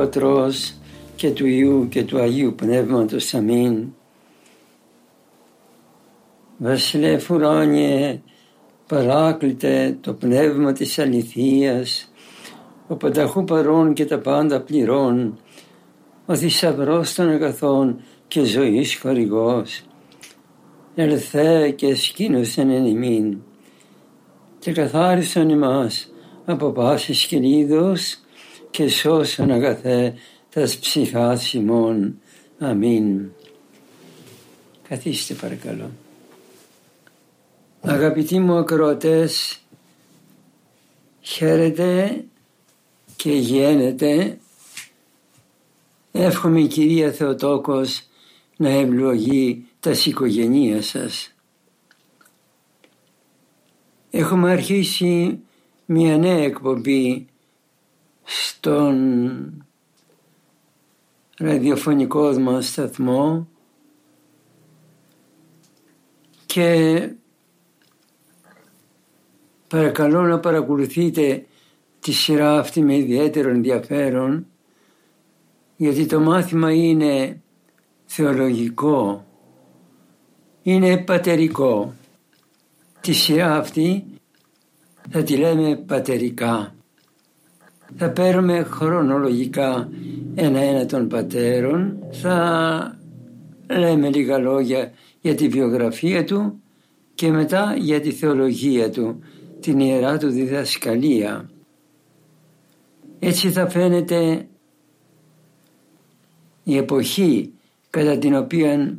Πατρός και του Ιού και του Αγίου Πνεύματος. Αμήν. Βασιλεύ ουράνιε, παράκλητε το πνεύμα της αληθείας, ο πανταχού παρών και τα πάντα πληρών, ο θησαυρός των αγαθών και ζωής χορηγός. Ελθέ και σκήνωσεν εν ημίν και καθάρισαν εμάς από πάσης κυλίδος και σώσον αγαθέ τας ψυχάς ημών. Αμήν. Καθίστε παρακαλώ. Αγαπητοί μου ακροατές, χαίρετε και γένετε. Εύχομαι η Κυρία Θεοτόκος να ευλογεί τα οικογένεια σας. Έχουμε αρχίσει μια νέα εκπομπή στον ραδιοφωνικό μας σταθμό και παρακαλώ να παρακολουθείτε τη σειρά αυτή με ιδιαίτερο ενδιαφέρον γιατί το μάθημα είναι θεολογικό, είναι πατερικό. Τη σειρά αυτή θα τη λέμε πατερικά. Θα παίρνουμε χρονολογικά ένα-ένα των πατέρων, θα λέμε λίγα λόγια για τη βιογραφία του και μετά για τη θεολογία του, την ιερά του διδασκαλία. Έτσι θα φαίνεται η εποχή κατά την οποία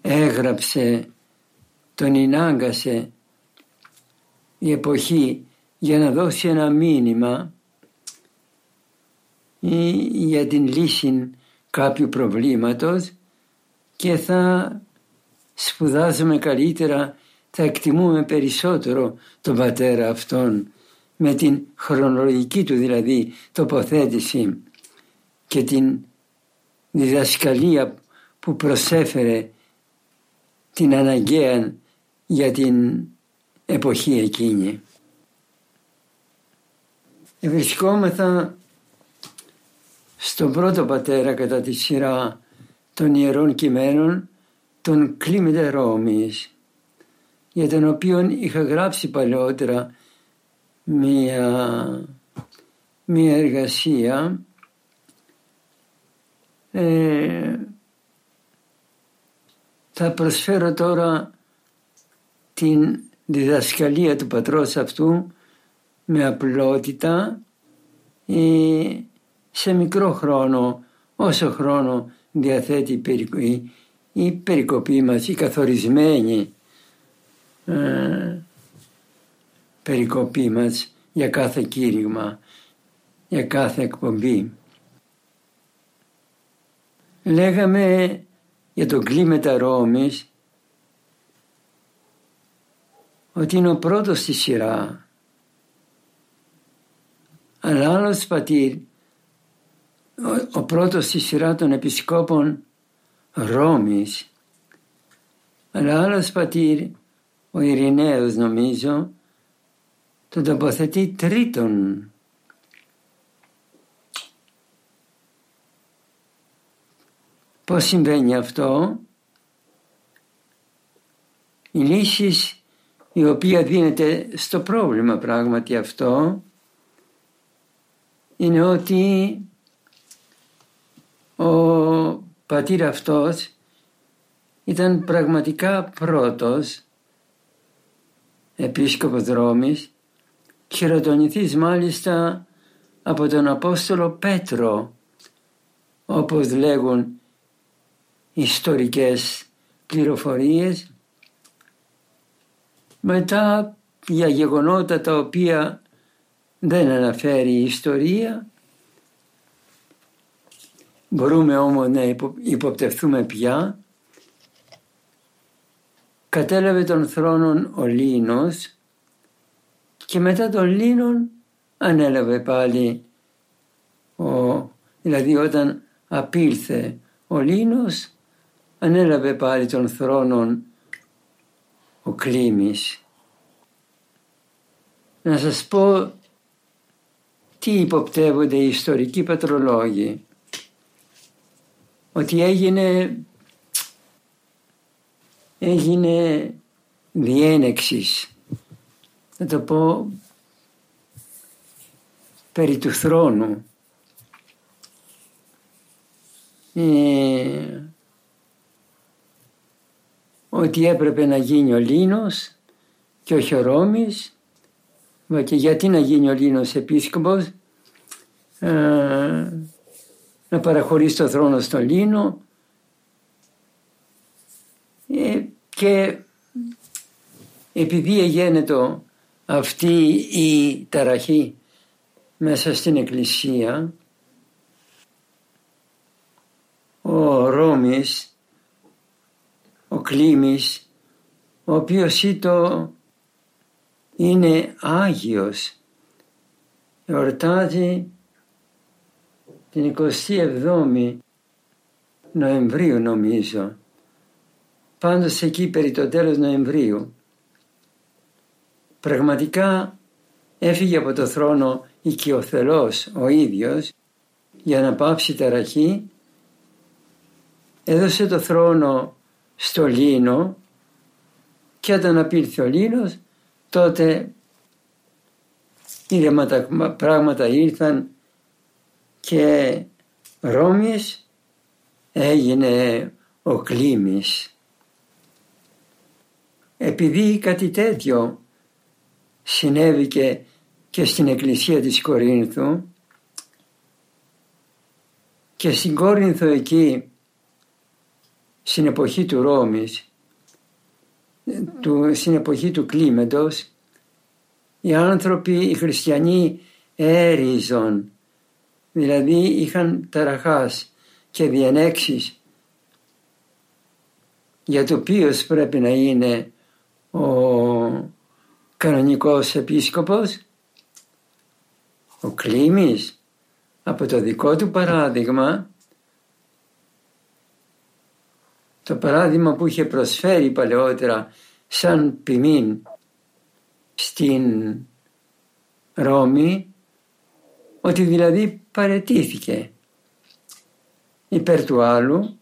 έγραψε, τον ενάγκασε η εποχή για να δώσει ένα μήνυμα για την λύση κάποιου προβλήματος και θα σπουδάζουμε καλύτερα, θα εκτιμούμε περισσότερο τον πατέρα αυτόν με την χρονολογική του δηλαδή τοποθέτηση και την διδασκαλία που προσέφερε την αναγκαία για την εποχή εκείνη. Βρισκόμεθα στον πρώτο πατέρα κατά τη σειρά των Ιερών Κειμένων, τον Κλίμεντε Ρώμης, για τον οποίο είχα γράψει παλαιότερα μία, μία εργασία. Ε, θα προσφέρω τώρα την διδασκαλία του πατρός αυτού με απλότητα ή σε μικρό χρόνο, όσο χρόνο διαθέτει η, η περικοπή μας, η καθορισμένη ε, περικοπή μας για κάθε κήρυγμα, για κάθε εκπομπή. Λέγαμε για τον κλίμετα Ρώμης ότι είναι ο πρώτος στη σειρά αλλά άλλος πατήρ, ο, ο πρώτος στη σειρά των επισκόπων Ρώμης, αλλά άλλος πατήρ, ο Ειρηναίος νομίζω, τον τοποθετεί τρίτον. Πώς συμβαίνει αυτό, η λύση η οποία δίνεται στο πρόβλημα πράγματι αυτό είναι ότι ο πατήρ αυτός ήταν πραγματικά πρώτος επίσκοπος Ρώμης χειροτονηθής μάλιστα από τον Απόστολο Πέτρο όπως λέγουν ιστορικές πληροφορίες. Μετά για γεγονότα τα οποία δεν αναφέρει η ιστορία μπορούμε όμως να υποπτευθούμε πια κατέλαβε τον θρόνο ο Λίνος και μετά τον Λίνον ανέλαβε πάλι ο, δηλαδή όταν απήλθε ο Λίνος ανέλαβε πάλι τον θρόνο ο Κλήμης. Να σας πω τι υποπτεύονται οι ιστορικοί πατρολόγοι; Ότι έγινε, έγινε διένεξης, να το πω, περί του θρόνου. Ε, ότι έπρεπε να γίνει ο Λίνος και ο Χιορόμης και γιατί να γίνει ο Λίνος επίσκοπος ε, να παραχωρήσει το θρόνο στον Λίνο ε, και επειδή έγινε αυτή η ταραχή μέσα στην εκκλησία ο Ρώμης ο Κλήμης, ο οποίος ήτο είναι Άγιος, εορτάζει την 27η Νοεμβρίου νομίζω, πάντως εκεί περί το τέλος Νοεμβρίου. Πραγματικά έφυγε από το θρόνο οικειοθελώς ο ίδιος για να πάψει ταραχή, έδωσε το θρόνο στο Λίνο και όταν απήλθε ο Λίνος τότε ήρεμα πράγματα ήρθαν και Ρώμης έγινε ο Κλήμης. Επειδή κάτι τέτοιο συνέβηκε και στην εκκλησία της Κορίνθου και στην Κόρινθο εκεί στην εποχή του Ρώμης, του, στην εποχή του κλίματος, οι άνθρωποι, οι χριστιανοί έριζον, δηλαδή είχαν ταραχάς και διενέξεις για το οποίος πρέπει να είναι ο κανονικός επίσκοπος, ο Κλήμης, από το δικό του παράδειγμα το παράδειγμα που είχε προσφέρει παλαιότερα σαν ποιμήν στην Ρώμη ότι δηλαδή παρετήθηκε υπέρ του άλλου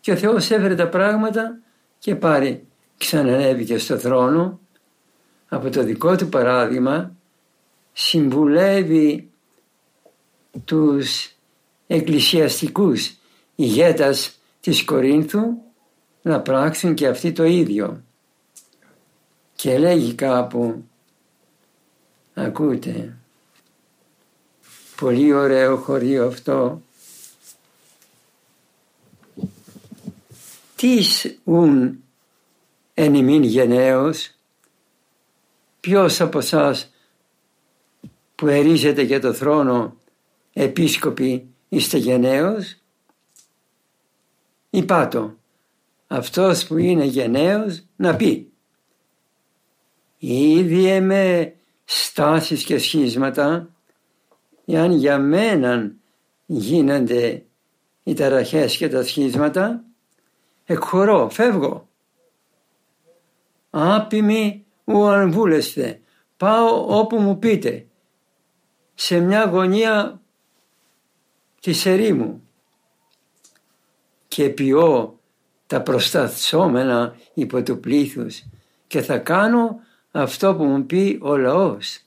και ο Θεός έφερε τα πράγματα και πάρει ξανανέβηκε στο θρόνο. Από το δικό του παράδειγμα συμβουλεύει τους εκκλησιαστικούς ηγέτας της Κορίνθου να πράξουν και αυτοί το ίδιο. Και λέγει κάπου, ακούτε, πολύ ωραίο χωρίο αυτό, τις ουν εν ημίν γενναίος, ποιος από εσά που ερίζεται για το θρόνο επίσκοποι είστε γενναίος, υπάτο. Αυτός που είναι γενναίος να πει ήδη εμέ στάσεις και σχίσματα εάν για μέναν γίνονται οι ταραχές και τα σχίσματα εκχωρώ, φεύγω. Άπιμη ου αν βούλεστε, πάω όπου μου πείτε, σε μια γωνία της ερήμου και ποιώ τα προσταθσόμενα υπό του πλήθους και θα κάνω αυτό που μου πει ο λαός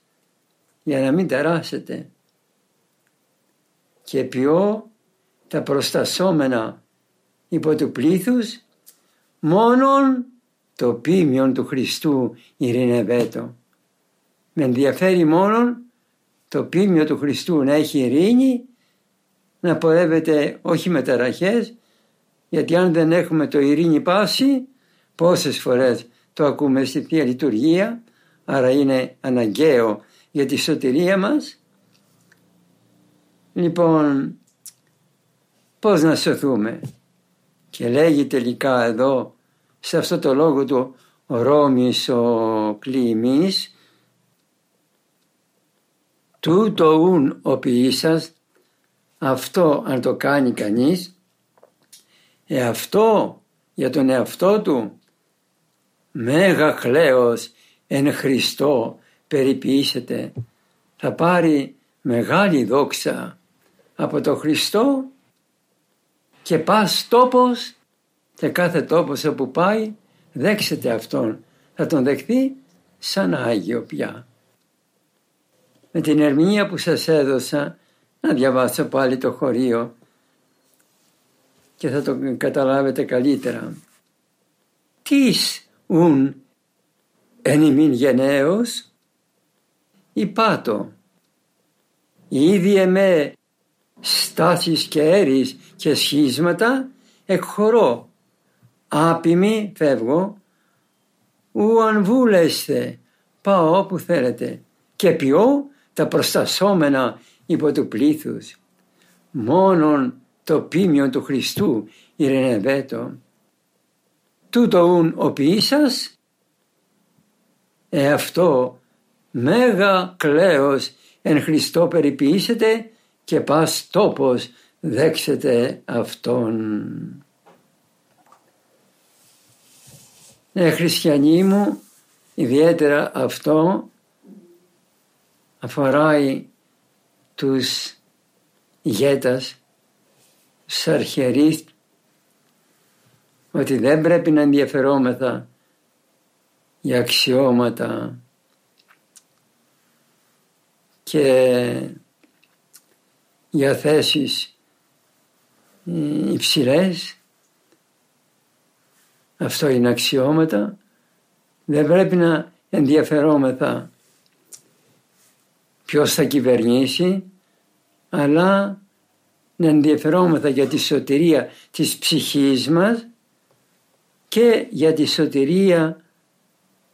για να μην ταράσετε και ποιώ τα προστασσόμενα υπό του πλήθους μόνον το πίμιον του Χριστού ειρηνευέτο. Με ενδιαφέρει μόνον το πίμιο του Χριστού να έχει ειρήνη, να πορεύεται όχι με ταραχές, γιατί αν δεν έχουμε το ειρήνη πάση, πόσες φορές το ακούμε στη Θεία Λειτουργία, άρα είναι αναγκαίο για τη σωτηρία μας. Λοιπόν, πώς να σωθούμε; Και λέγει τελικά εδώ, σε αυτό το λόγο του ο Ρώμης ο Κλήμης, τούτο ουν ο ποιήσας, αυτό αν το κάνει κανείς, εαυτό για τον εαυτό του, μέγα κλαίος εν Χριστώ περιποιήσεται, θα πάρει μεγάλη δόξα από το Χριστό και πας τόπος και κάθε τόπος όπου πάει δέξετε Αυτόν, θα τον δεχθεί σαν Άγιο πια. Με την ερμηνεία που σας έδωσα να διαβάσω πάλι το χωρίο και θα το καταλάβετε καλύτερα. Τις ουν εν ημίν γενναίος υπάτο. Ήδη εμέ στάσεις και έρης και σχίσματα εκχωρώ. Άπιμη φεύγω, ου αν βούλεστε πάω όπου θέλετε και ποιώ τα προστασόμενα υπό του πλήθους. Μόνον το πίμιο του Χριστού ειρηνευέτο. Τούτο ουν ο ποιήσας, εαυτό μέγα κλαίος εν Χριστώ περιποιήσετε και πας τόπος δέξετε Αυτόν. Ναι, χριστιανοί μου, ιδιαίτερα αυτό αφοράει τους ηγέτας, τους αρχιερείς, ότι δεν πρέπει να ενδιαφερόμεθα για αξιώματα και για θέσεις ε, υψηλές. Αυτό είναι αξιώματα. Δεν πρέπει να ενδιαφερόμεθα ποιος θα κυβερνήσει, αλλά να ενδιαφερόμεθα για τη σωτηρία της ψυχής μας και για τη σωτηρία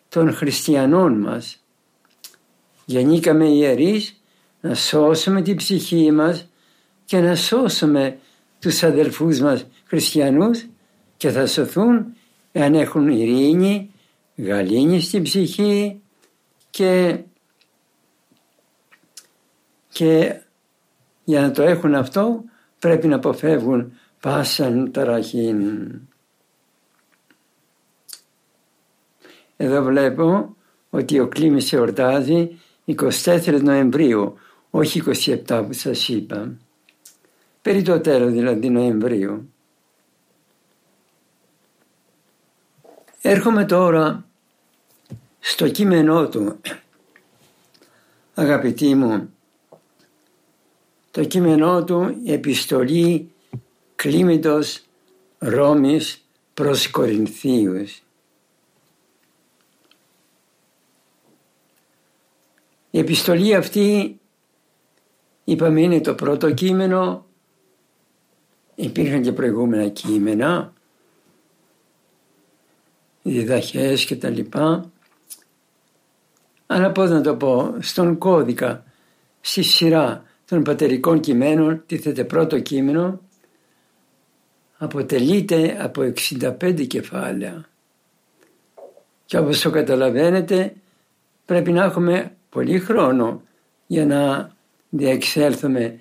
των χριστιανών μας. Γεννήκαμε ιερείς να σώσουμε την ψυχή μας και να σώσουμε τους αδελφούς μας χριστιανούς και θα σωθούν εάν έχουν ειρήνη, γαλήνη στην ψυχή και, και για να το έχουν αυτό πρέπει να αποφεύγουν πάσαν ταραχήν. Εδώ βλέπω ότι ο Κλήμης εορτάζει 24 Νοεμβρίου, όχι 27 που σας είπα. Περί το τέλος δηλαδή Νοεμβρίου. Έρχομαι τώρα στο κείμενό του. Αγαπητοί μου, το κείμενό του η επιστολή Κλίμητος Ρώμης προς Κορινθίους. Η επιστολή αυτή είπαμε είναι το πρώτο κείμενο, υπήρχαν και προηγούμενα κείμενα, διδαχές και τα λοιπά. Αλλά πώς να το πω, στον κώδικα, στη σειρά των πατερικών κειμένων, τίθεται πρώτο κείμενο, αποτελείται από 65 κεφάλαια. Και όπως το καταλαβαίνετε πρέπει να έχουμε πολύ χρόνο για να διεξέλθουμε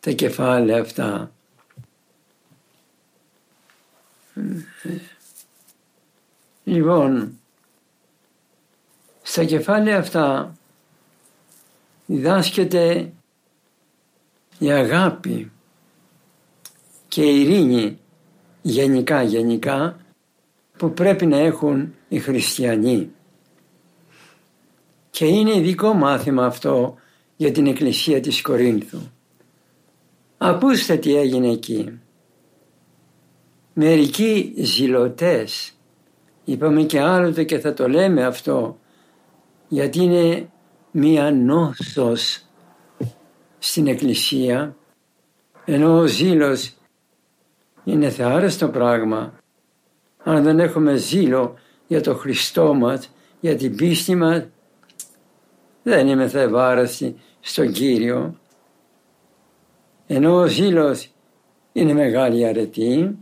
τα κεφάλαια αυτά. Λοιπόν, στα κεφάλαια αυτά διδάσκεται η αγάπη και η ειρήνη γενικά γενικά που πρέπει να έχουν οι χριστιανοί. Και είναι ειδικό μάθημα αυτό για την εκκλησία της Κορίνθου. Ακούστε τι έγινε εκεί. Μερικοί ζηλωτές, είπαμε και άλλοτε και θα το λέμε αυτό, γιατί είναι μία νόσος στην εκκλησία, ενώ ο ζήλος είναι θεάρεστο πράγμα. Αν δεν έχουμε ζήλο για το Χριστό μας, για την πίστη μας, δεν είμαι ευάραστη στον Κύριο. Ενώ ο ζήλος είναι μεγάλη αρετή,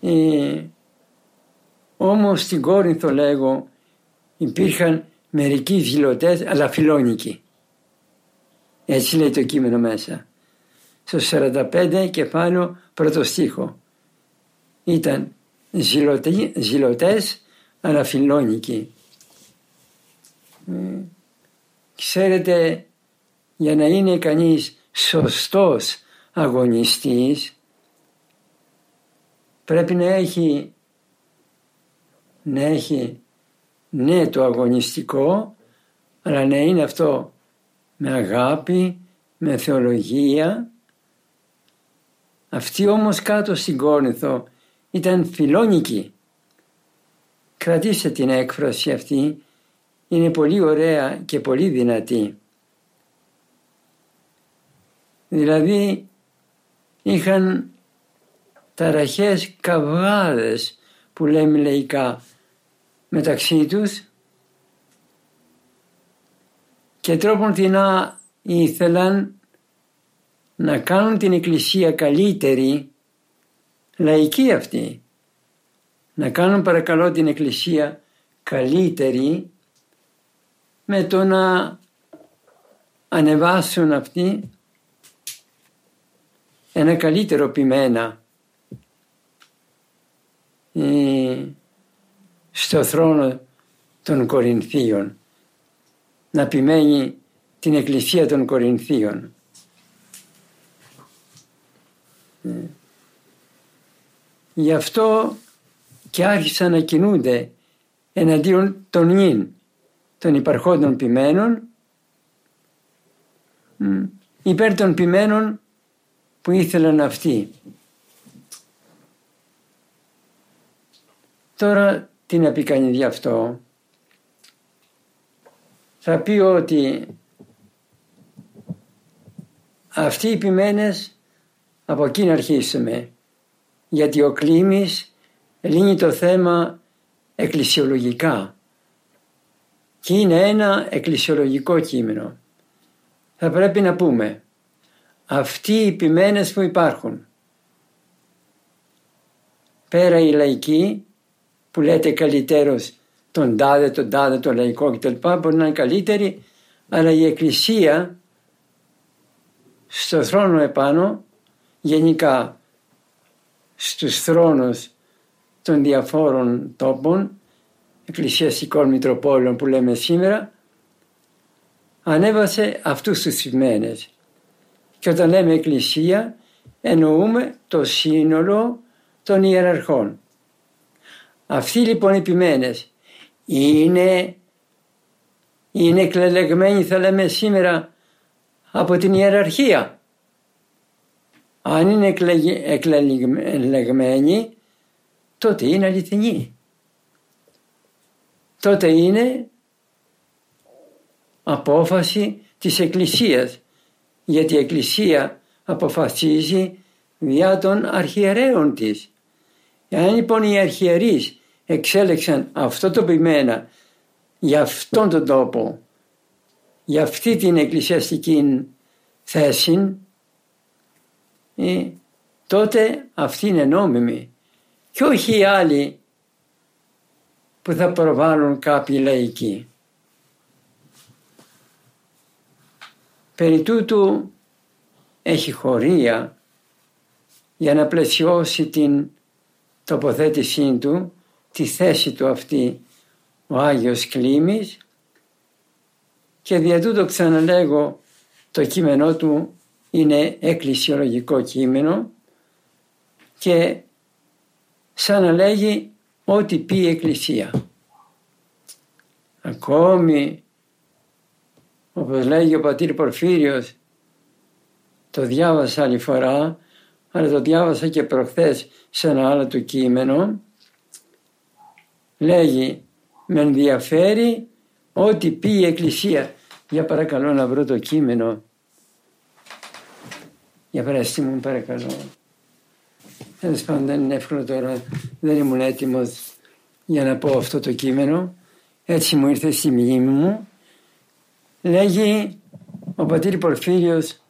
ε, όμως στην Κόρινθο λέγω υπήρχαν μερικοί ζηλωτές αλλά φιλόνικοι. Έτσι λέει το κείμενο μέσα. Στο 45 κεφάλαιο πρώτο στίχο. Ήταν ζηλωτές αλλά φιλόνικοι. Ε, ξέρετε για να είναι κανείς σωστός αγωνιστής πρέπει να έχει να έχει ναι το αγωνιστικό αλλά να είναι αυτό με αγάπη, με θεολογία. Αυτοί όμως κάτω στην Κόρινθο ήταν φιλόνικοι. Κρατήστε την έκφραση αυτή, είναι πολύ ωραία και πολύ δυνατή. Δηλαδή είχαν ταραχές καυγάδες που λέμε λαϊκά μεταξύ τους και τρόπον την ήθελαν να κάνουν την εκκλησία καλύτερη, λαϊκή αυτή, να κάνουν παρακαλώ την εκκλησία καλύτερη με το να ανεβάσουν αυτοί ένα καλύτερο ποιμένα ε, στο θρόνο των Κορινθίων να επιμένει την εκκλησία των Κορινθίων. Ε, γι' αυτό και άρχισαν να κινούνται εναντίον των νυν, των υπαρχόντων ποιμένων, υπέρ των ποιμένων που ήθελαν αυτοί. Τώρα τι να πει κανείς γι' αυτό; Θα πει ότι αυτοί οι ποιμένες από εκεί να αρχίσουμε. Γιατί ο Κλήμης λύνει το θέμα εκκλησιολογικά. Και είναι ένα εκκλησιολογικό κείμενο. Θα πρέπει να πούμε αυτοί οι ποιμένες που υπάρχουν πέρα οι λαϊκοί που λέτε καλύτερος τον τάδε, τον τάδε, τον λαϊκό κτλ. Μπορεί να είναι καλύτερη, αλλά η Εκκλησία στο θρόνο επάνω, γενικά στους θρόνους των διαφόρων τόπων, εκκλησιαστικών μητροπόλων που λέμε σήμερα, ανέβασε αυτούς τους σημαίνες. Και όταν λέμε εκκλησία εννοούμε το σύνολο των ιεραρχών. Αυτοί λοιπόν οι ποιμένες είναι, είναι εκλελεγμένοι θα λέμε σήμερα από την ιεραρχία. Αν είναι εκλεγμένοι τότε είναι αληθινοί. Τότε είναι απόφαση της Εκκλησίας γιατί η Εκκλησία αποφασίζει διά των αρχιερέων της. Εάν λοιπόν οι αρχιερείς εξέλεξαν αυτό το ποιμένα για αυτόν τον τόπο, για αυτή την εκκλησιαστική θέση, ε, τότε αυτή είναι νόμιμη και όχι οι άλλοι που θα προβάλλουν κάποιοι λαϊκοί. Περί τούτου έχει χωρία για να πλαισιώσει την τοποθέτησή του τη θέση του αυτή ο Άγιος Κλήμης και δια τούτο ξαναλέγω το κείμενό του είναι εκκλησιολογικό κείμενο και σαν να λέγει ό,τι πει η Εκκλησία. Ακόμη όπως λέγει ο πατήρ Πορφύριος το διάβασα άλλη φορά αλλά το διάβασα και προχθές σε ένα άλλο του κείμενο λέγει με ενδιαφέρει ό,τι πει η Εκκλησία. Για παρακαλώ να βρω το κείμενο. Για παραστή μου παρακαλώ. Τέλος πάντων δεν είναι εύκολο τώρα, δεν ήμουν έτοιμος για να πω αυτό το κείμενο, έτσι μου ήρθε στη μνήμη μου, λέγει ο πατήρ Πορφύριος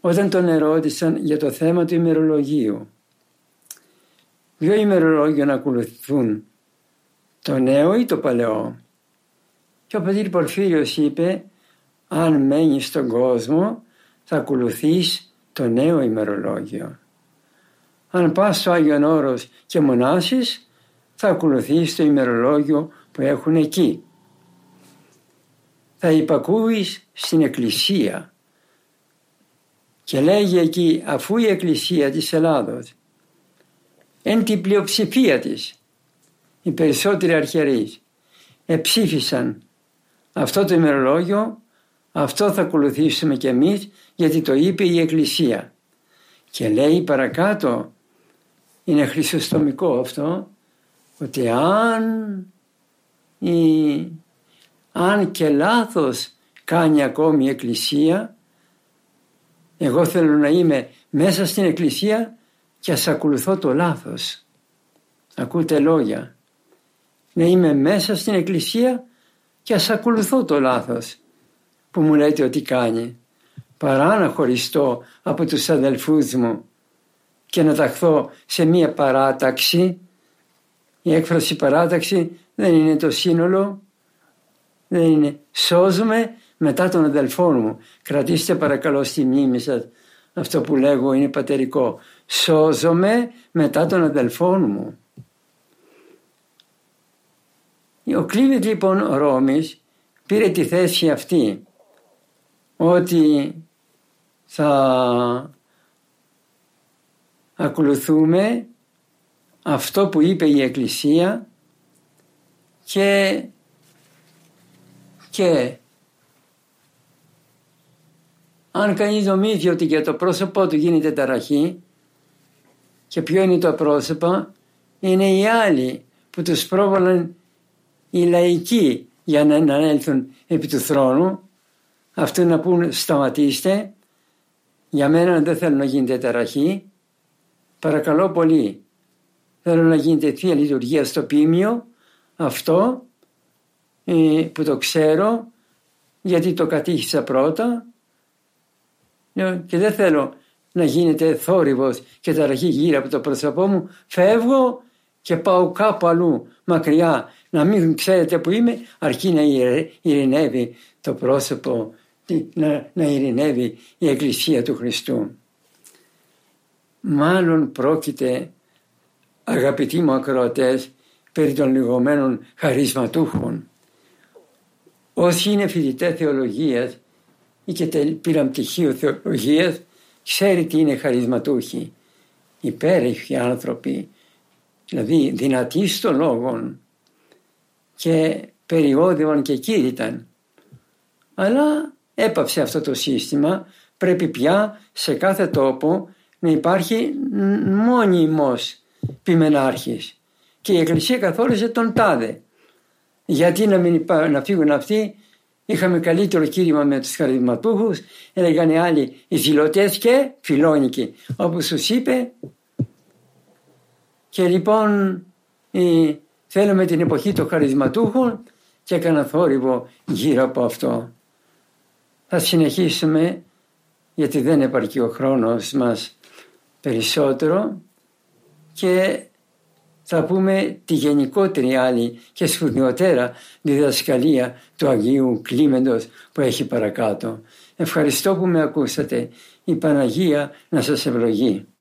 όταν τον ερώτησαν για το θέμα του ημερολογίου. Δύο ημερολόγιο να ακολουθούν, το νέο ή το παλαιό; Και ο πατήρ Πορφύριος είπε, αν μένεις στον κόσμο θα ακολουθείς το νέο ημερολόγιο. Αν πας στο Άγιον Όρος και μονάσεις, θα ακολουθείς το ημερολόγιο που έχουν εκεί. Θα υπακούεις στην Εκκλησία και λέγει εκεί αφού η Εκκλησία της Ελλάδος εν την πλειοψηφία της οι περισσότεροι αρχιερείς εψήφισαν αυτό το ημερολόγιο αυτό θα ακολουθήσουμε κι εμείς γιατί το είπε η Εκκλησία και λέει παρακάτω είναι χρυσοστομικό αυτό ότι αν, η, αν και λάθος κάνει ακόμη η Εκκλησία εγώ θέλω να είμαι μέσα στην Εκκλησία και ας ακολουθώ το λάθος. Ακούτε λόγια. Να είμαι μέσα στην Εκκλησία και ας ακολουθώ το λάθος που μου λέτε ότι κάνει. Παρά να χωριστώ από τους αδελφούς μου και να ταχθώ σε μία παράταξη. Η έκφραση παράταξη δεν είναι το σύνολο, δεν είναι σώζομαι μετά τον αδελφό μου. Κρατήστε παρακαλώ στη μνήμη σας αυτό που λέγω είναι πατερικό. Σώζομαι μετά τον αδελφό μου. Ο Κλίβιτ λοιπόν Ρώμης πήρε τη θέση αυτή ότι θα ακολουθούμε αυτό που είπε η Εκκλησία και, και αν κανείς νομίζει ότι για το πρόσωπό του γίνεται ταραχή και ποιο είναι το πρόσωπο είναι οι άλλοι που τους πρόβαλαν οι λαϊκοί για να ανέλθουν επί του θρόνου αυτοί να πούν σταματήστε για μένα δεν θέλω να γίνεται ταραχή παρακαλώ πολύ θέλω να γίνεται θεία λειτουργία στο πίμιο αυτό ε, που το ξέρω γιατί το κατήχησα πρώτα ναι, και δεν θέλω να γίνεται θόρυβος και ταραχή γύρω από το πρόσωπό μου. Φεύγω και πάω κάπου αλλού μακριά να μην ξέρετε που είμαι αρκεί να ειρηνεύει το πρόσωπο, να, να ειρηνεύει η Εκκλησία του Χριστού. Μάλλον πρόκειται αγαπητοί μου ακροατές περί των λιγωμένων χαρισματούχων. Όσοι είναι φοιτητές θεολογίας ή και πήραν πτυχίο θεολογίας ξέρει τι είναι χαρισματούχοι. Υπέροχοι άνθρωποι, δηλαδή δυνατοί στο λόγο και περιόδευαν και κήρυταν. Αλλά έπαψε αυτό το σύστημα, πρέπει πια σε κάθε τόπο να υπάρχει μόνιμος ποιμενάρχης και η Εκκλησία καθόρισε τον τάδε. Γιατί να, μην, να φύγουν αυτοί; Είχαμε καλύτερο κήρυμα με τους χαρισματούχους, έλεγαν οι άλλοι οι ζηλωτές και φιλόνικοι. Όπως σου είπε και λοιπόν ε, θέλουμε την εποχή των χαρισματούχων και έκανα θόρυβο γύρω από αυτό. Θα συνεχίσουμε γιατί δεν επαρκεί ο χρόνος μας περισσότερο και θα πούμε τη γενικότερη άλλη και σπουδαιότερα διδασκαλία του Αγίου Κλίμεντος που έχει παρακάτω. Ευχαριστώ που με ακούσατε. Η Παναγία να σας ευλογεί.